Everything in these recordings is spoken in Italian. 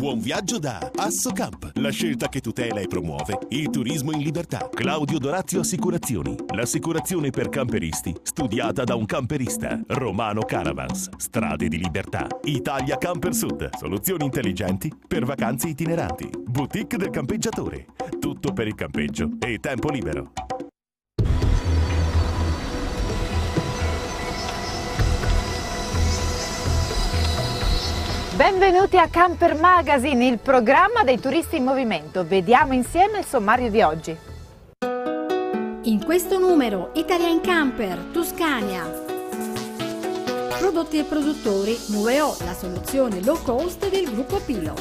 Buon viaggio da Assocamp, la scelta che tutela e promuove il turismo in libertà. Claudio Dorazio Assicurazioni, l'assicurazione per camperisti, studiata da un camperista. Romano Caravans, strade di libertà. Italia Camper Sud, soluzioni intelligenti per vacanze itineranti. Boutique del campeggiatore, tutto per il campeggio e tempo libero. Benvenuti a Camper Magazine, il programma dei turisti in movimento. Vediamo insieme il sommario di oggi. In questo numero, Italia in Camper, Tuscania. Prodotti e produttori, Nuveo, la soluzione low cost del gruppo Pilo.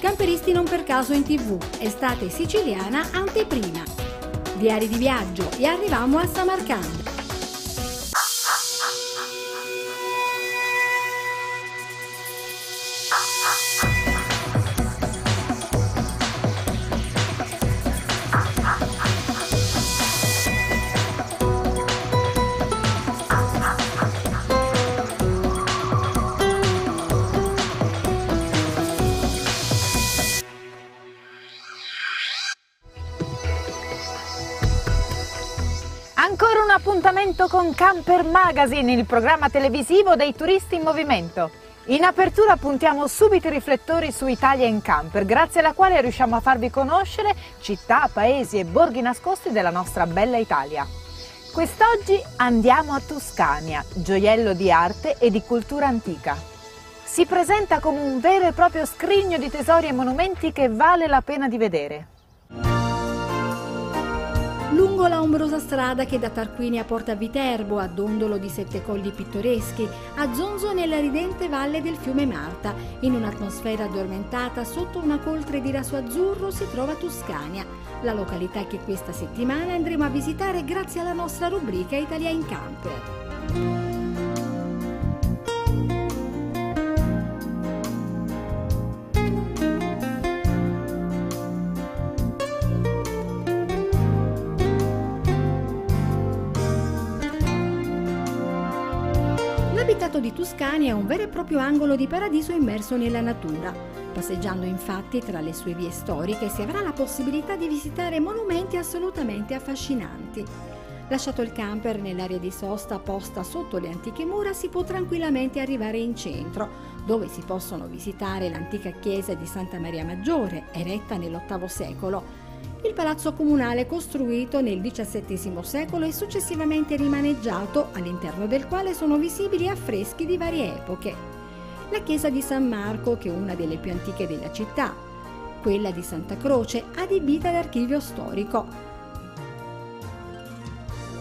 Camperisti non per caso in tv, estate siciliana anteprima. Diari di viaggio e arriviamo a Samarcanda. Appuntamento con Camper Magazine, il programma televisivo dei turisti in movimento. In apertura puntiamo subito i riflettori su Italia in Camper, grazie alla quale riusciamo a farvi conoscere città, paesi e borghi nascosti della nostra bella Italia. Quest'oggi andiamo a Tuscania, gioiello di arte e di cultura antica. Si presenta come un vero e proprio scrigno di tesori e monumenti che vale la pena di vedere. Lungo la ombrosa strada che da Tarquinia porta a Viterbo, a Dondolo di sette colli pittoreschi, a Zonzo nella ridente valle del fiume Marta, in un'atmosfera addormentata sotto una coltre di raso azzurro si trova Tuscania, la località che questa settimana andremo a visitare grazie alla nostra rubrica Italia in Camper. Tuscania è un vero e proprio angolo di paradiso immerso nella natura. Passeggiando infatti tra le sue vie storiche si avrà la possibilità di visitare monumenti assolutamente affascinanti. Lasciato il camper nell'area di sosta posta sotto le antiche mura si può tranquillamente arrivare in centro, dove si possono visitare l'antica chiesa di Santa Maria Maggiore, eretta nell'VIII secolo, il palazzo comunale costruito nel XVII secolo e successivamente rimaneggiato, all'interno del quale sono visibili affreschi di varie epoche. La chiesa di San Marco, che è una delle più antiche della città, quella di Santa Croce, adibita ad archivio storico,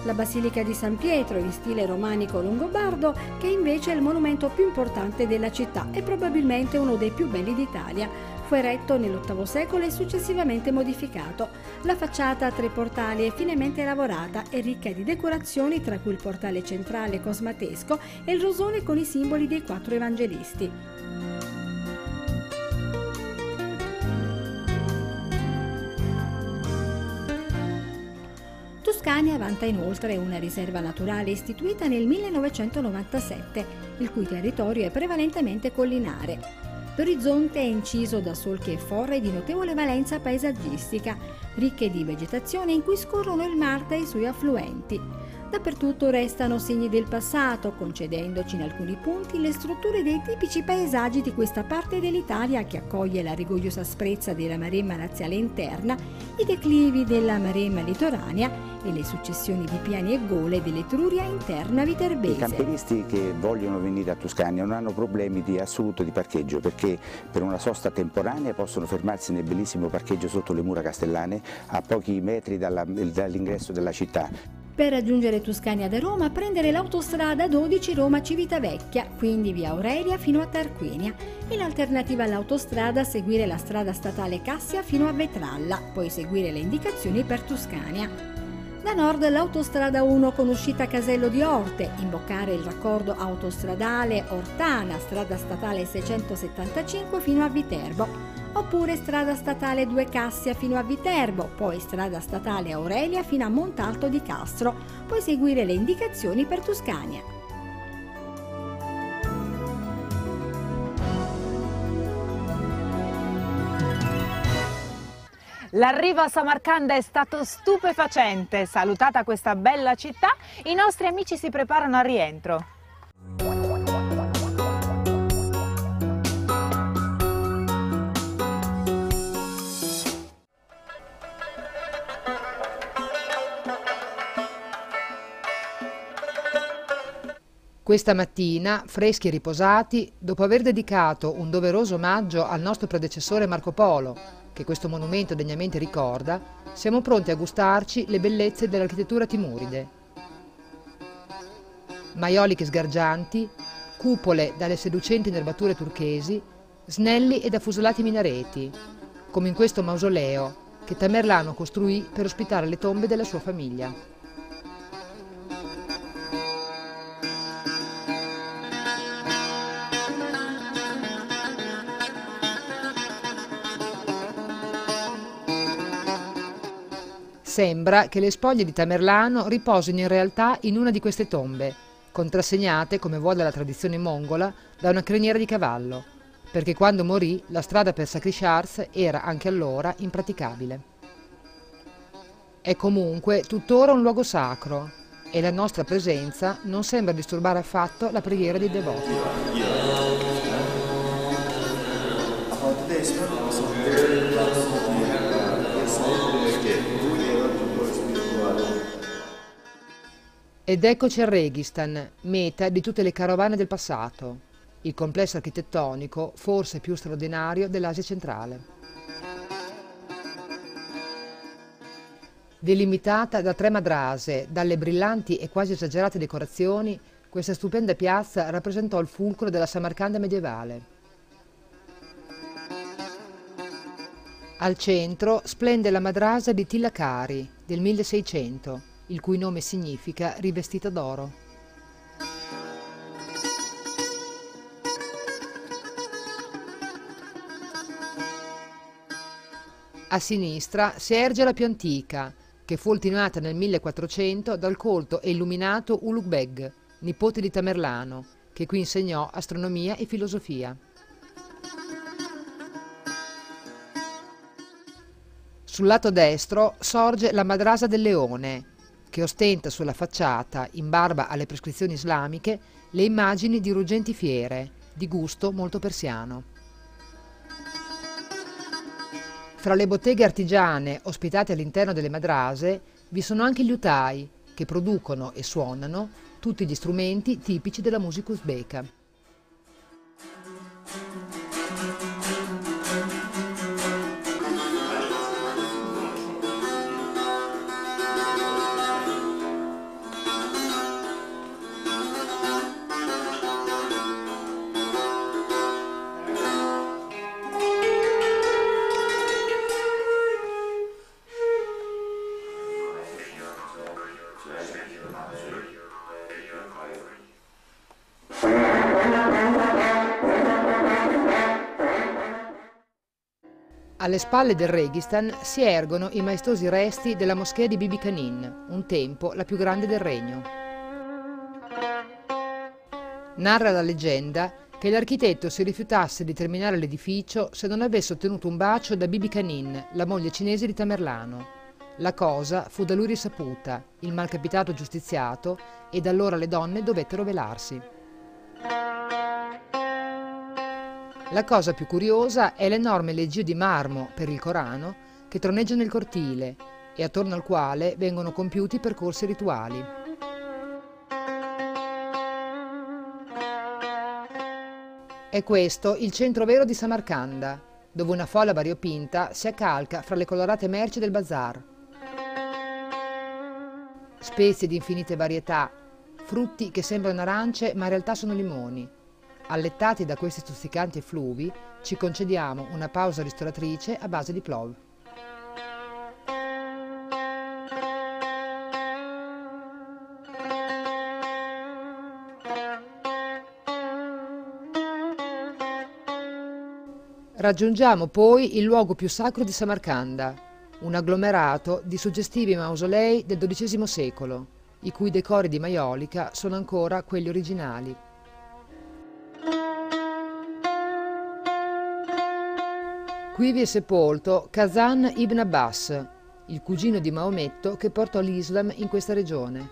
la Basilica di San Pietro in stile romanico longobardo, che invece è il monumento più importante della città e probabilmente uno dei più belli d'Italia. Fu eretto nell'VIII secolo e successivamente modificato. La facciata a tre portali è finemente lavorata e ricca di decorazioni, tra cui il portale centrale cosmatesco e il rosone con i simboli dei quattro evangelisti. Tuscania vanta inoltre una riserva naturale istituita nel 1997, il cui territorio è prevalentemente collinare. L'orizzonte è inciso da solchi e forre di notevole valenza paesaggistica, ricche di vegetazione in cui scorrono il Marta e i suoi affluenti. Dappertutto restano segni del passato, concedendoci in alcuni punti le strutture dei tipici paesaggi di questa parte dell'Italia che accoglie la rigogliosa asprezza della maremma laziale interna, i declivi della maremma litoranea e le successioni di piani e gole dell'Etruria interna viterbese. I camperisti che vogliono venire a Tuscania non hanno problemi di assoluto di parcheggio perché per una sosta temporanea possono fermarsi nel bellissimo parcheggio sotto le mura castellane a pochi metri dall'ingresso della città. Per raggiungere Tuscania da Roma prendere l'autostrada 12 Roma Civitavecchia, quindi via Aurelia fino a Tarquinia. In alternativa all'autostrada seguire la strada statale Cassia fino a Vetralla, poi seguire le indicazioni per Tuscania. Da nord l'autostrada 1 con uscita Casello di Orte, imboccare il raccordo autostradale Ortana, strada statale 675 fino a Viterbo, oppure strada statale 2 Cassia fino a Viterbo, poi strada statale Aurelia fino a Montalto di Castro, poi seguire le indicazioni per Tuscania. L'arrivo a Samarcanda è stato stupefacente. Salutata questa bella città, i nostri amici si preparano al rientro. Questa mattina, freschi e riposati, dopo aver dedicato un doveroso omaggio al nostro predecessore Marco Polo, che questo monumento degnamente ricorda, siamo pronti a gustarci le bellezze dell'architettura timuride. Maioliche sgargianti, cupole dalle seducenti nervature turchesi, snelli ed affusolati minareti, come in questo mausoleo che Tamerlano costruì per ospitare le tombe della sua famiglia. Sembra che le spoglie di Tamerlano riposino in realtà in una di queste tombe, contrassegnate, come vuole la tradizione mongola, da una criniera di cavallo, perché quando morì la strada per Sakrishars era anche allora impraticabile. È comunque tuttora un luogo sacro e la nostra presenza non sembra disturbare affatto la preghiera dei devoti. Ed eccoci al Registan, meta di tutte le carovane del passato, il complesso architettonico forse più straordinario dell'Asia centrale. Delimitata da tre madrase, dalle brillanti e quasi esagerate decorazioni, questa stupenda piazza rappresentò il fulcro della Samarcanda medievale. Al centro splende la madrasa di Tillakari del 1600, il cui nome significa rivestita d'oro. A sinistra si erge la più antica, che fu ultimata nel 1400 dal colto e illuminato Ulugh Beg, nipote di Tamerlano, che qui insegnò astronomia e filosofia. Sul lato destro sorge la Madrasa del Leone, che ostenta sulla facciata, in barba alle prescrizioni islamiche, le immagini di ruggenti fiere, di gusto molto persiano. Fra le botteghe artigiane ospitate all'interno delle madrase vi sono anche gli utai, che producono e suonano tutti gli strumenti tipici della musica uzbeka. Alle spalle del Registan si ergono i maestosi resti della moschea di Bibi Kanin, un tempo la più grande del regno. Narra la leggenda che l'architetto si rifiutasse di terminare l'edificio se non avesse ottenuto un bacio da Bibi Kanin, la moglie cinese di Tamerlano. La cosa fu da lui risaputa, il malcapitato giustiziato, e da allora le donne dovettero velarsi. La cosa più curiosa è l'enorme leggio di marmo per il Corano che troneggia nel cortile e attorno al quale vengono compiuti percorsi rituali. È questo il centro vero di Samarcanda, dove una folla variopinta si accalca fra le colorate merci del bazar. Spezie di infinite varietà, frutti che sembrano arance ma in realtà sono limoni, Allettati da questi stuzzicanti effluvi, ci concediamo una pausa ristoratrice a base di plov. Raggiungiamo poi il luogo più sacro di Samarcanda, un agglomerato di suggestivi mausolei del XII secolo, i cui decori di maiolica sono ancora quelli originali. Qui vi è sepolto Kazan ibn Abbas, il cugino di Maometto che portò l'Islam in questa regione.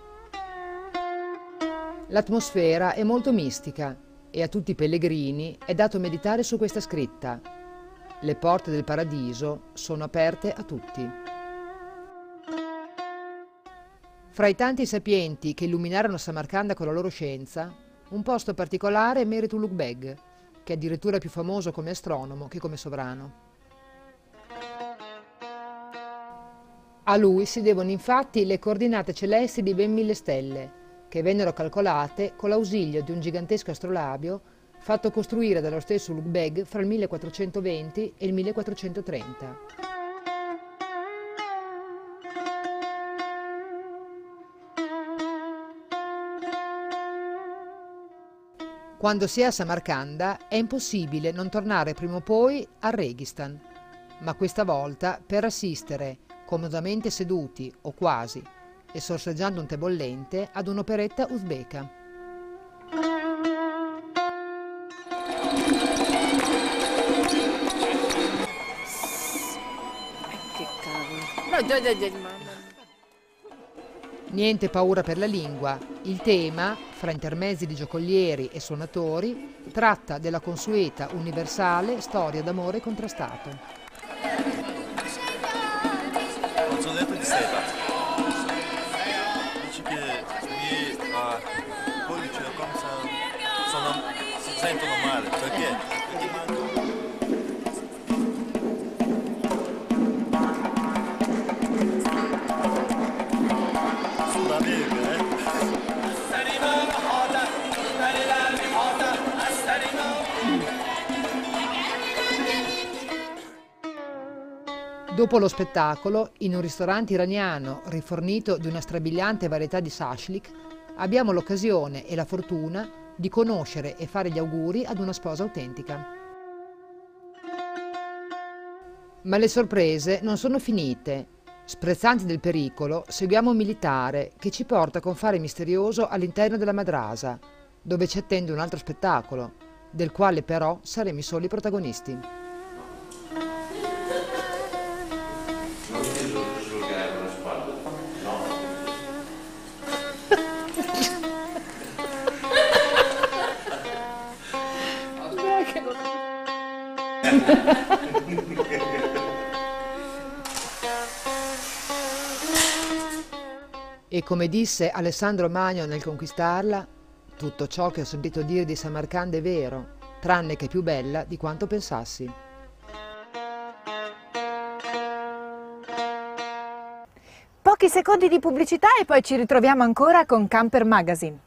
L'atmosfera è molto mistica e a tutti i pellegrini è dato meditare su questa scritta. Le porte del paradiso sono aperte a tutti. Fra i tanti sapienti che illuminarono Samarcanda con la loro scienza, un posto particolare merita Ulugh Beg, che è addirittura più famoso come astronomo che come sovrano. A lui si devono infatti le coordinate celesti di ben mille stelle, che vennero calcolate con l'ausilio di un gigantesco astrolabio fatto costruire dallo stesso Ulugh fra il 1420 e il 1430. Quando si è a Samarcanda è impossibile non tornare prima o poi al Registan, ma questa volta per assistere, comodamente seduti o quasi, e sorseggiando un tè bollente ad un'operetta uzbeka. Niente paura per la lingua. Il tema, fra intermezzi di giocolieri e suonatori, tratta della consueta universale storia d'amore contrastato. Dopo lo spettacolo, in un ristorante iraniano rifornito di una strabiliante varietà di sashlik, abbiamo l'occasione e la fortuna di conoscere e fare gli auguri ad una sposa autentica. Ma le sorprese non sono finite. Sprezzanti del pericolo, seguiamo un militare che ci porta con fare misterioso all'interno della madrasa, dove ci attende un altro spettacolo, del quale però saremo i soli protagonisti. E come disse Alessandro Magno nel conquistarla, tutto ciò che ho sentito dire di Samarcanda è vero, tranne che più bella di quanto pensassi. Pochi secondi di pubblicità e poi ci ritroviamo ancora con Camper Magazine.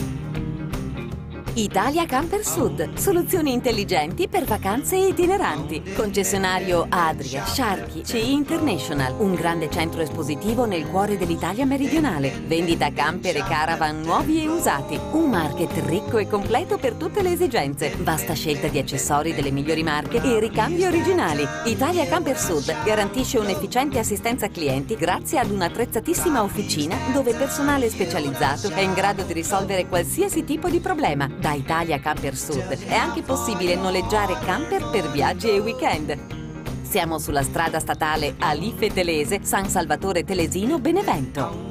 Italia Camper Sud, soluzioni intelligenti per vacanze itineranti. Concessionario Adria, Sharky, CI International, un grande centro espositivo nel cuore dell'Italia meridionale. Vendita camper e caravan nuovi e usati. Un market ricco e completo per tutte le esigenze. Vasta scelta di accessori delle migliori marche e ricambi originali. Italia Camper Sud garantisce un'efficiente assistenza clienti grazie ad un'attrezzatissima officina dove personale specializzato è in grado di risolvere qualsiasi tipo di problema da Italia Camper Sud è anche possibile noleggiare camper per viaggi e weekend. Siamo sulla strada statale Alife Telese, San Salvatore Telesino, Benevento.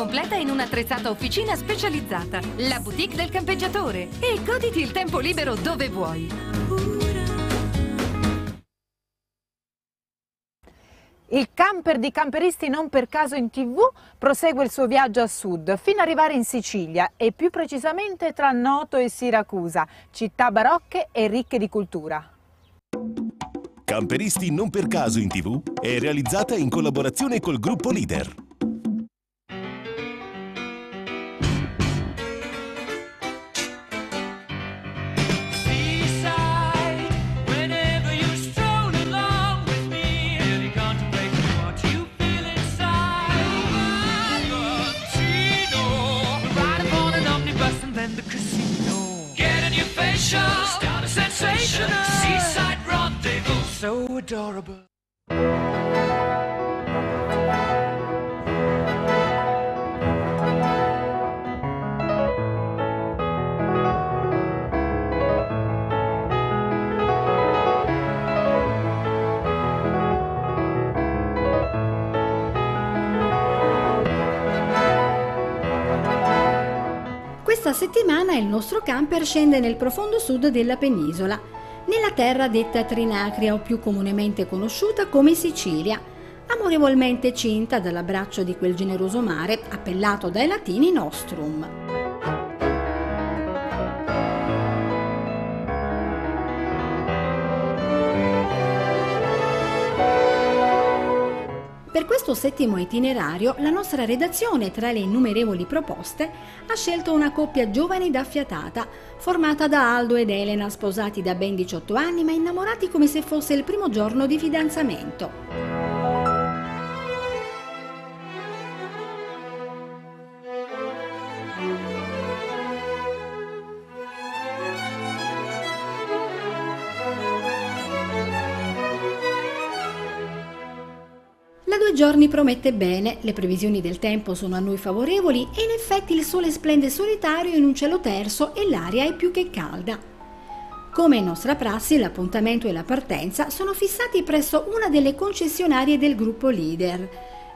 completa in un'attrezzata officina specializzata. La boutique del campeggiatore. E goditi il tempo libero dove vuoi. Il camper di camperisti non per caso in tv prosegue il suo viaggio a sud fino ad arrivare in Sicilia e più precisamente tra Noto e Siracusa, città barocche e ricche di cultura. Camperisti non per caso in tv è realizzata in collaborazione col gruppo Leader. Seaside rendezvous, so adorable. Questa settimana il nostro camper scende nel profondo sud della penisola, nella terra detta Trinacria o più comunemente conosciuta come Sicilia, amorevolmente cinta dall'abbraccio di quel generoso mare appellato dai latini nostrum. Per questo settimo itinerario, la nostra redazione, tra le innumerevoli proposte, ha scelto una coppia giovane ed affiatata, formata da Aldo ed Elena, sposati da ben 18 anni ma innamorati come se fosse il primo giorno di fidanzamento. Giorni promette bene, le previsioni del tempo sono a noi favorevoli e in effetti il sole splende solitario in un cielo terso e l'aria è più che calda. Come in nostra prassi, l'appuntamento e la partenza sono fissati presso una delle concessionarie del gruppo leader.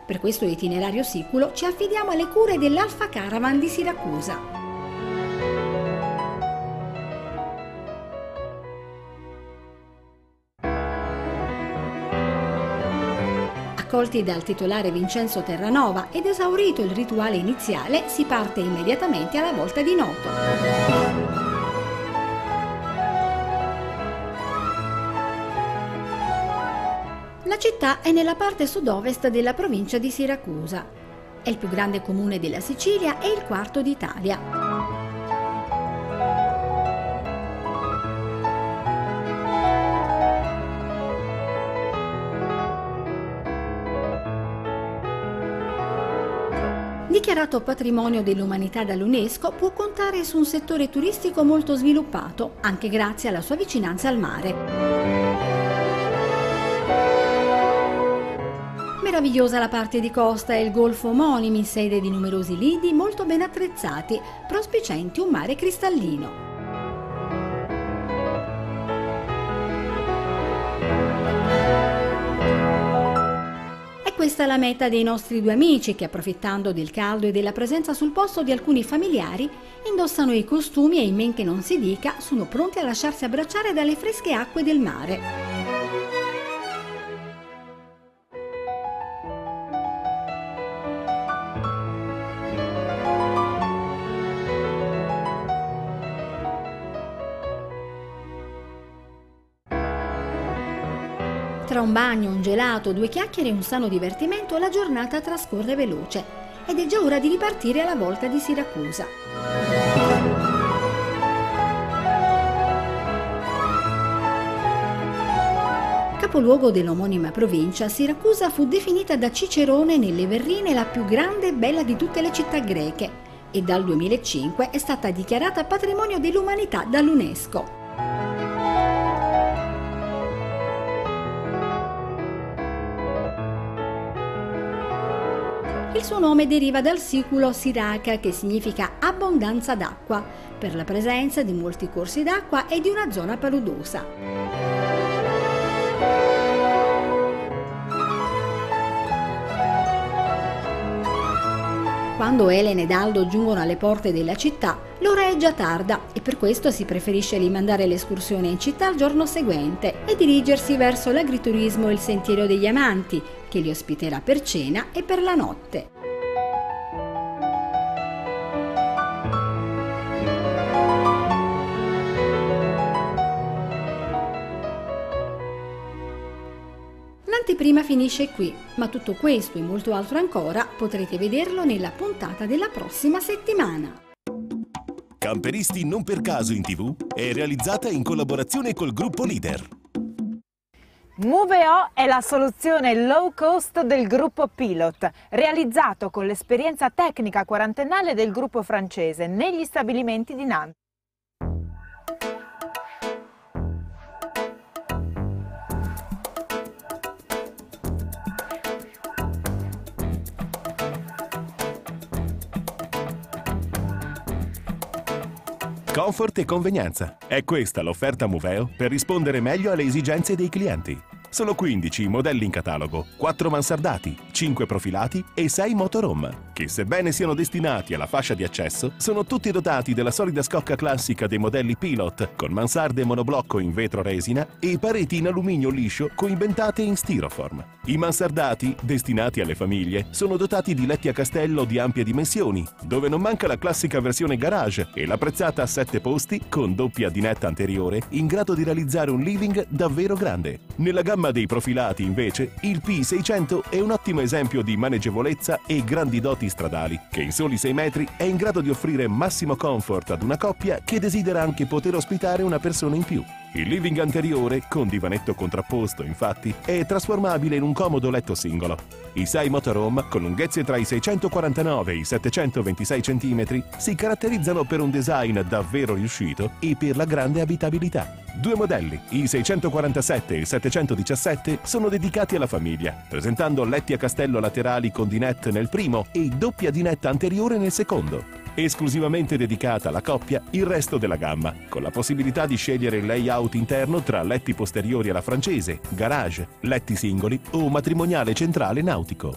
Per questo itinerario siculo ci affidiamo alle cure dell'Alfa Caravan di Siracusa. Accolti dal titolare Vincenzo Terranova ed esaurito il rituale iniziale, si parte immediatamente alla volta di Noto. La città è nella parte sud-ovest della provincia di Siracusa. È il più grande comune della Sicilia e il quarto d'Italia. Dichiarato patrimonio dell'umanità dall'UNESCO, può contare su un settore turistico molto sviluppato, anche grazie alla sua vicinanza al mare. Meravigliosa la parte di costa e il golfo omonimi, sede di numerosi lidi molto ben attrezzati, prospicenti un mare cristallino. È questa la meta dei nostri due amici che, approfittando del caldo e della presenza sul posto di alcuni familiari, indossano i costumi e in men che non si dica sono pronti a lasciarsi abbracciare dalle fresche acque del mare. Tra un bagno, un gelato, due chiacchiere e un sano divertimento, la giornata trascorre veloce ed è già ora di ripartire alla volta di Siracusa. Capoluogo dell'omonima provincia, Siracusa fu definita da Cicerone nelle Verrine la più grande e bella di tutte le città greche e dal 2005 è stata dichiarata patrimonio dell'umanità dall'UNESCO. Il suo nome deriva dal siculo Siraca che significa abbondanza d'acqua, per la presenza di molti corsi d'acqua e di una zona paludosa. Quando Elena ed Aldo giungono alle porte della città, l'ora è già tarda e per questo si preferisce rimandare l'escursione in città al giorno seguente e dirigersi verso l'agriturismo Il Sentiero degli Amanti, che li ospiterà per cena e per la notte. L'anteprima finisce qui, ma tutto questo e molto altro ancora potrete vederlo nella puntata della prossima settimana. Camperisti non per caso in tv è realizzata in collaborazione col gruppo Leader. Moveo è la soluzione low cost del gruppo Pilot, realizzato con l'esperienza tecnica quarantennale del gruppo francese negli stabilimenti di Nantes. Comfort e convenienza. È questa l'offerta Moveo per rispondere meglio alle esigenze dei clienti. Sono 15 i modelli in catalogo, 4 mansardati, 5 profilati e 6 motorhome, che sebbene siano destinati alla fascia di accesso, sono tutti dotati della solida scocca classica dei modelli Pilot, con mansarde monoblocco in vetro resina e pareti in alluminio liscio coinventate in styrofoam. I mansardati, destinati alle famiglie, sono dotati di letti a castello di ampie dimensioni, dove non manca la classica versione garage e l'apprezzata a 7 posti con doppia dinetta anteriore in grado di realizzare un living davvero grande. Nella gamma dei profilati, invece, il P600 è un ottimo esempio di maneggevolezza e grandi doti stradali, che in soli 6 metri è in grado di offrire massimo comfort ad una coppia che desidera anche poter ospitare una persona in più. Il living anteriore, con divanetto contrapposto, infatti, è trasformabile in un comodo letto singolo. I 6 motorhome, con lunghezze tra i 649 e i 726 cm, si caratterizzano per un design davvero riuscito e per la grande abitabilità. Due modelli, i 647 e il 717, sono dedicati alla famiglia, presentando letti a castello laterali con dinette nel primo e doppia dinetta anteriore nel secondo. Esclusivamente dedicata alla coppia, il resto della gamma, con la possibilità di scegliere il layout interno tra letti posteriori alla francese, garage, letti singoli o matrimoniale centrale nautico.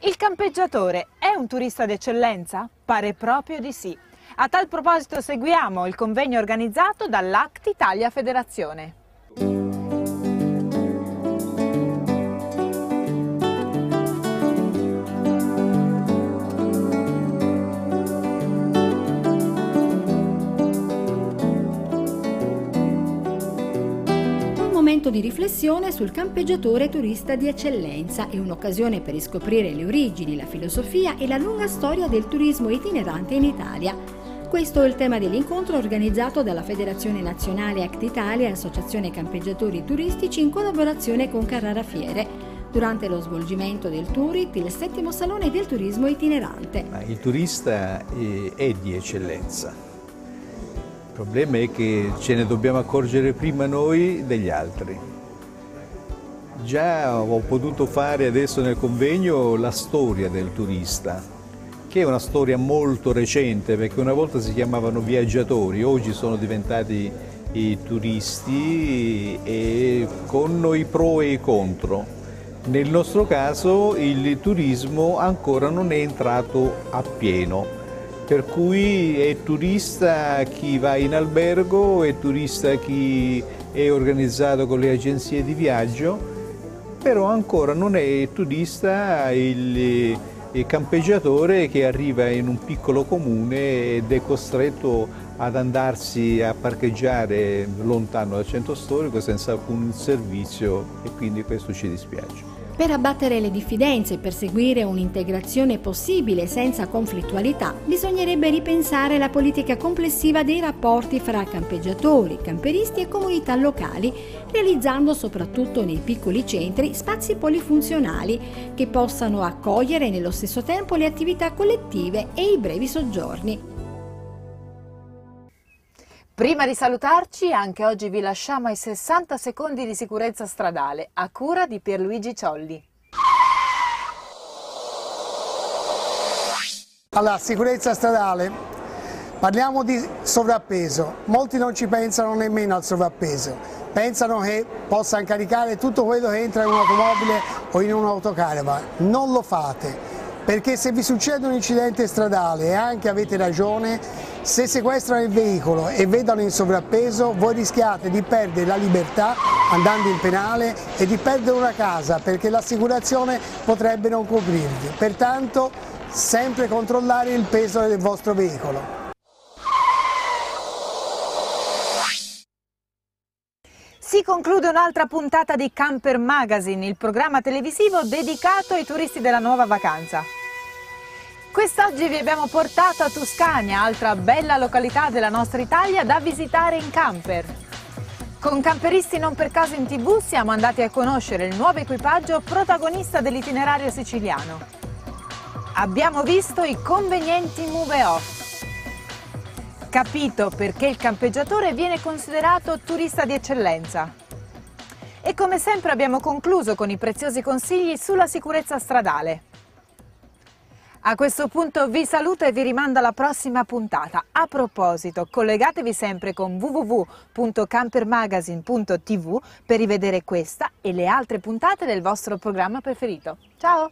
Il campeggiatore è un turista d'eccellenza? Pare proprio di sì. A tal proposito seguiamo il convegno organizzato dall'Act Italia Federazione. Momento di riflessione sul campeggiatore turista di eccellenza e un'occasione per riscoprire le origini, la filosofia e la lunga storia del turismo itinerante in Italia. Questo è il tema dell'incontro organizzato dalla Federazione Nazionale Act Italia e Associazione Campeggiatori Turistici in collaborazione con Carrara Fiere durante lo svolgimento del Turit, il settimo salone del turismo itinerante. Il turista eh, è di eccellenza. Il problema è che ce ne dobbiamo accorgere prima noi degli altri. Già ho potuto fare adesso nel convegno la storia del turista, che è una storia molto recente perché una volta si chiamavano viaggiatori, oggi sono diventati i turisti e con i pro e i contro. Nel nostro caso il turismo ancora non è entrato appieno, per cui è turista chi va in albergo, è turista chi è organizzato con le agenzie di viaggio, però ancora non è turista il eh, campeggiatore che arriva in un piccolo comune ed è costretto ad andarsi a parcheggiare lontano dal centro storico senza alcun servizio e quindi questo ci dispiace. Per abbattere le diffidenze e perseguire un'integrazione possibile senza conflittualità, bisognerebbe ripensare la politica complessiva dei rapporti fra campeggiatori, camperisti e comunità locali, realizzando soprattutto nei piccoli centri spazi polifunzionali che possano accogliere nello stesso tempo le attività collettive e i brevi soggiorni. Prima di salutarci, anche oggi vi lasciamo ai 60 secondi di sicurezza stradale, a cura di Pierluigi Ciolli. Allora, sicurezza stradale, parliamo di sovrappeso, molti non ci pensano nemmeno al sovrappeso, pensano che possano caricare tutto quello che entra in un'automobile o in un'autocaravan, non lo fate, perché se vi succede un incidente stradale e anche avete ragione, se sequestrano il veicolo e vedono in sovrappeso, voi rischiate di perdere la libertà andando in penale e di perdere una casa perché l'assicurazione potrebbe non coprirvi. Pertanto sempre controllare il peso del vostro veicolo. Si conclude un'altra puntata di Camper Magazine, il programma televisivo dedicato ai turisti della nuova vacanza. Quest'oggi vi abbiamo portato a Tuscania, altra bella località della nostra Italia da visitare in camper. Con Camperisti non per caso in tv siamo andati a conoscere il nuovo equipaggio protagonista dell'itinerario siciliano. Abbiamo visto i convenienti move off. Capito perché il campeggiatore viene considerato turista di eccellenza. E come sempre abbiamo concluso con i preziosi consigli sulla sicurezza stradale. A questo punto vi saluto e vi rimando alla prossima puntata. A proposito, collegatevi sempre con www.campermagazine.tv per rivedere questa e le altre puntate del vostro programma preferito. Ciao!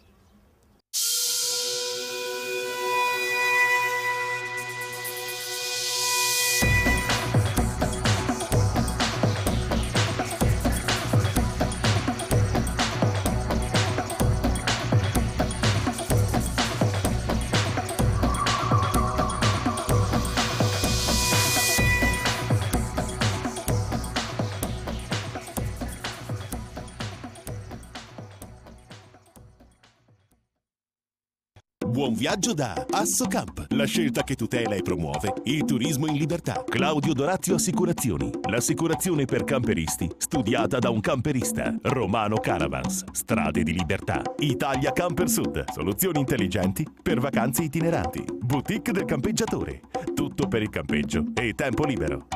Buon viaggio da Assocamp, la scelta che tutela e promuove il turismo in libertà. Claudio Dorazio Assicurazioni, l'assicurazione per camperisti studiata da un camperista. Romano Caravans, strade di libertà. Italia Camper Sud, soluzioni intelligenti per vacanze itineranti. Boutique del campeggiatore, tutto per il campeggio e tempo libero.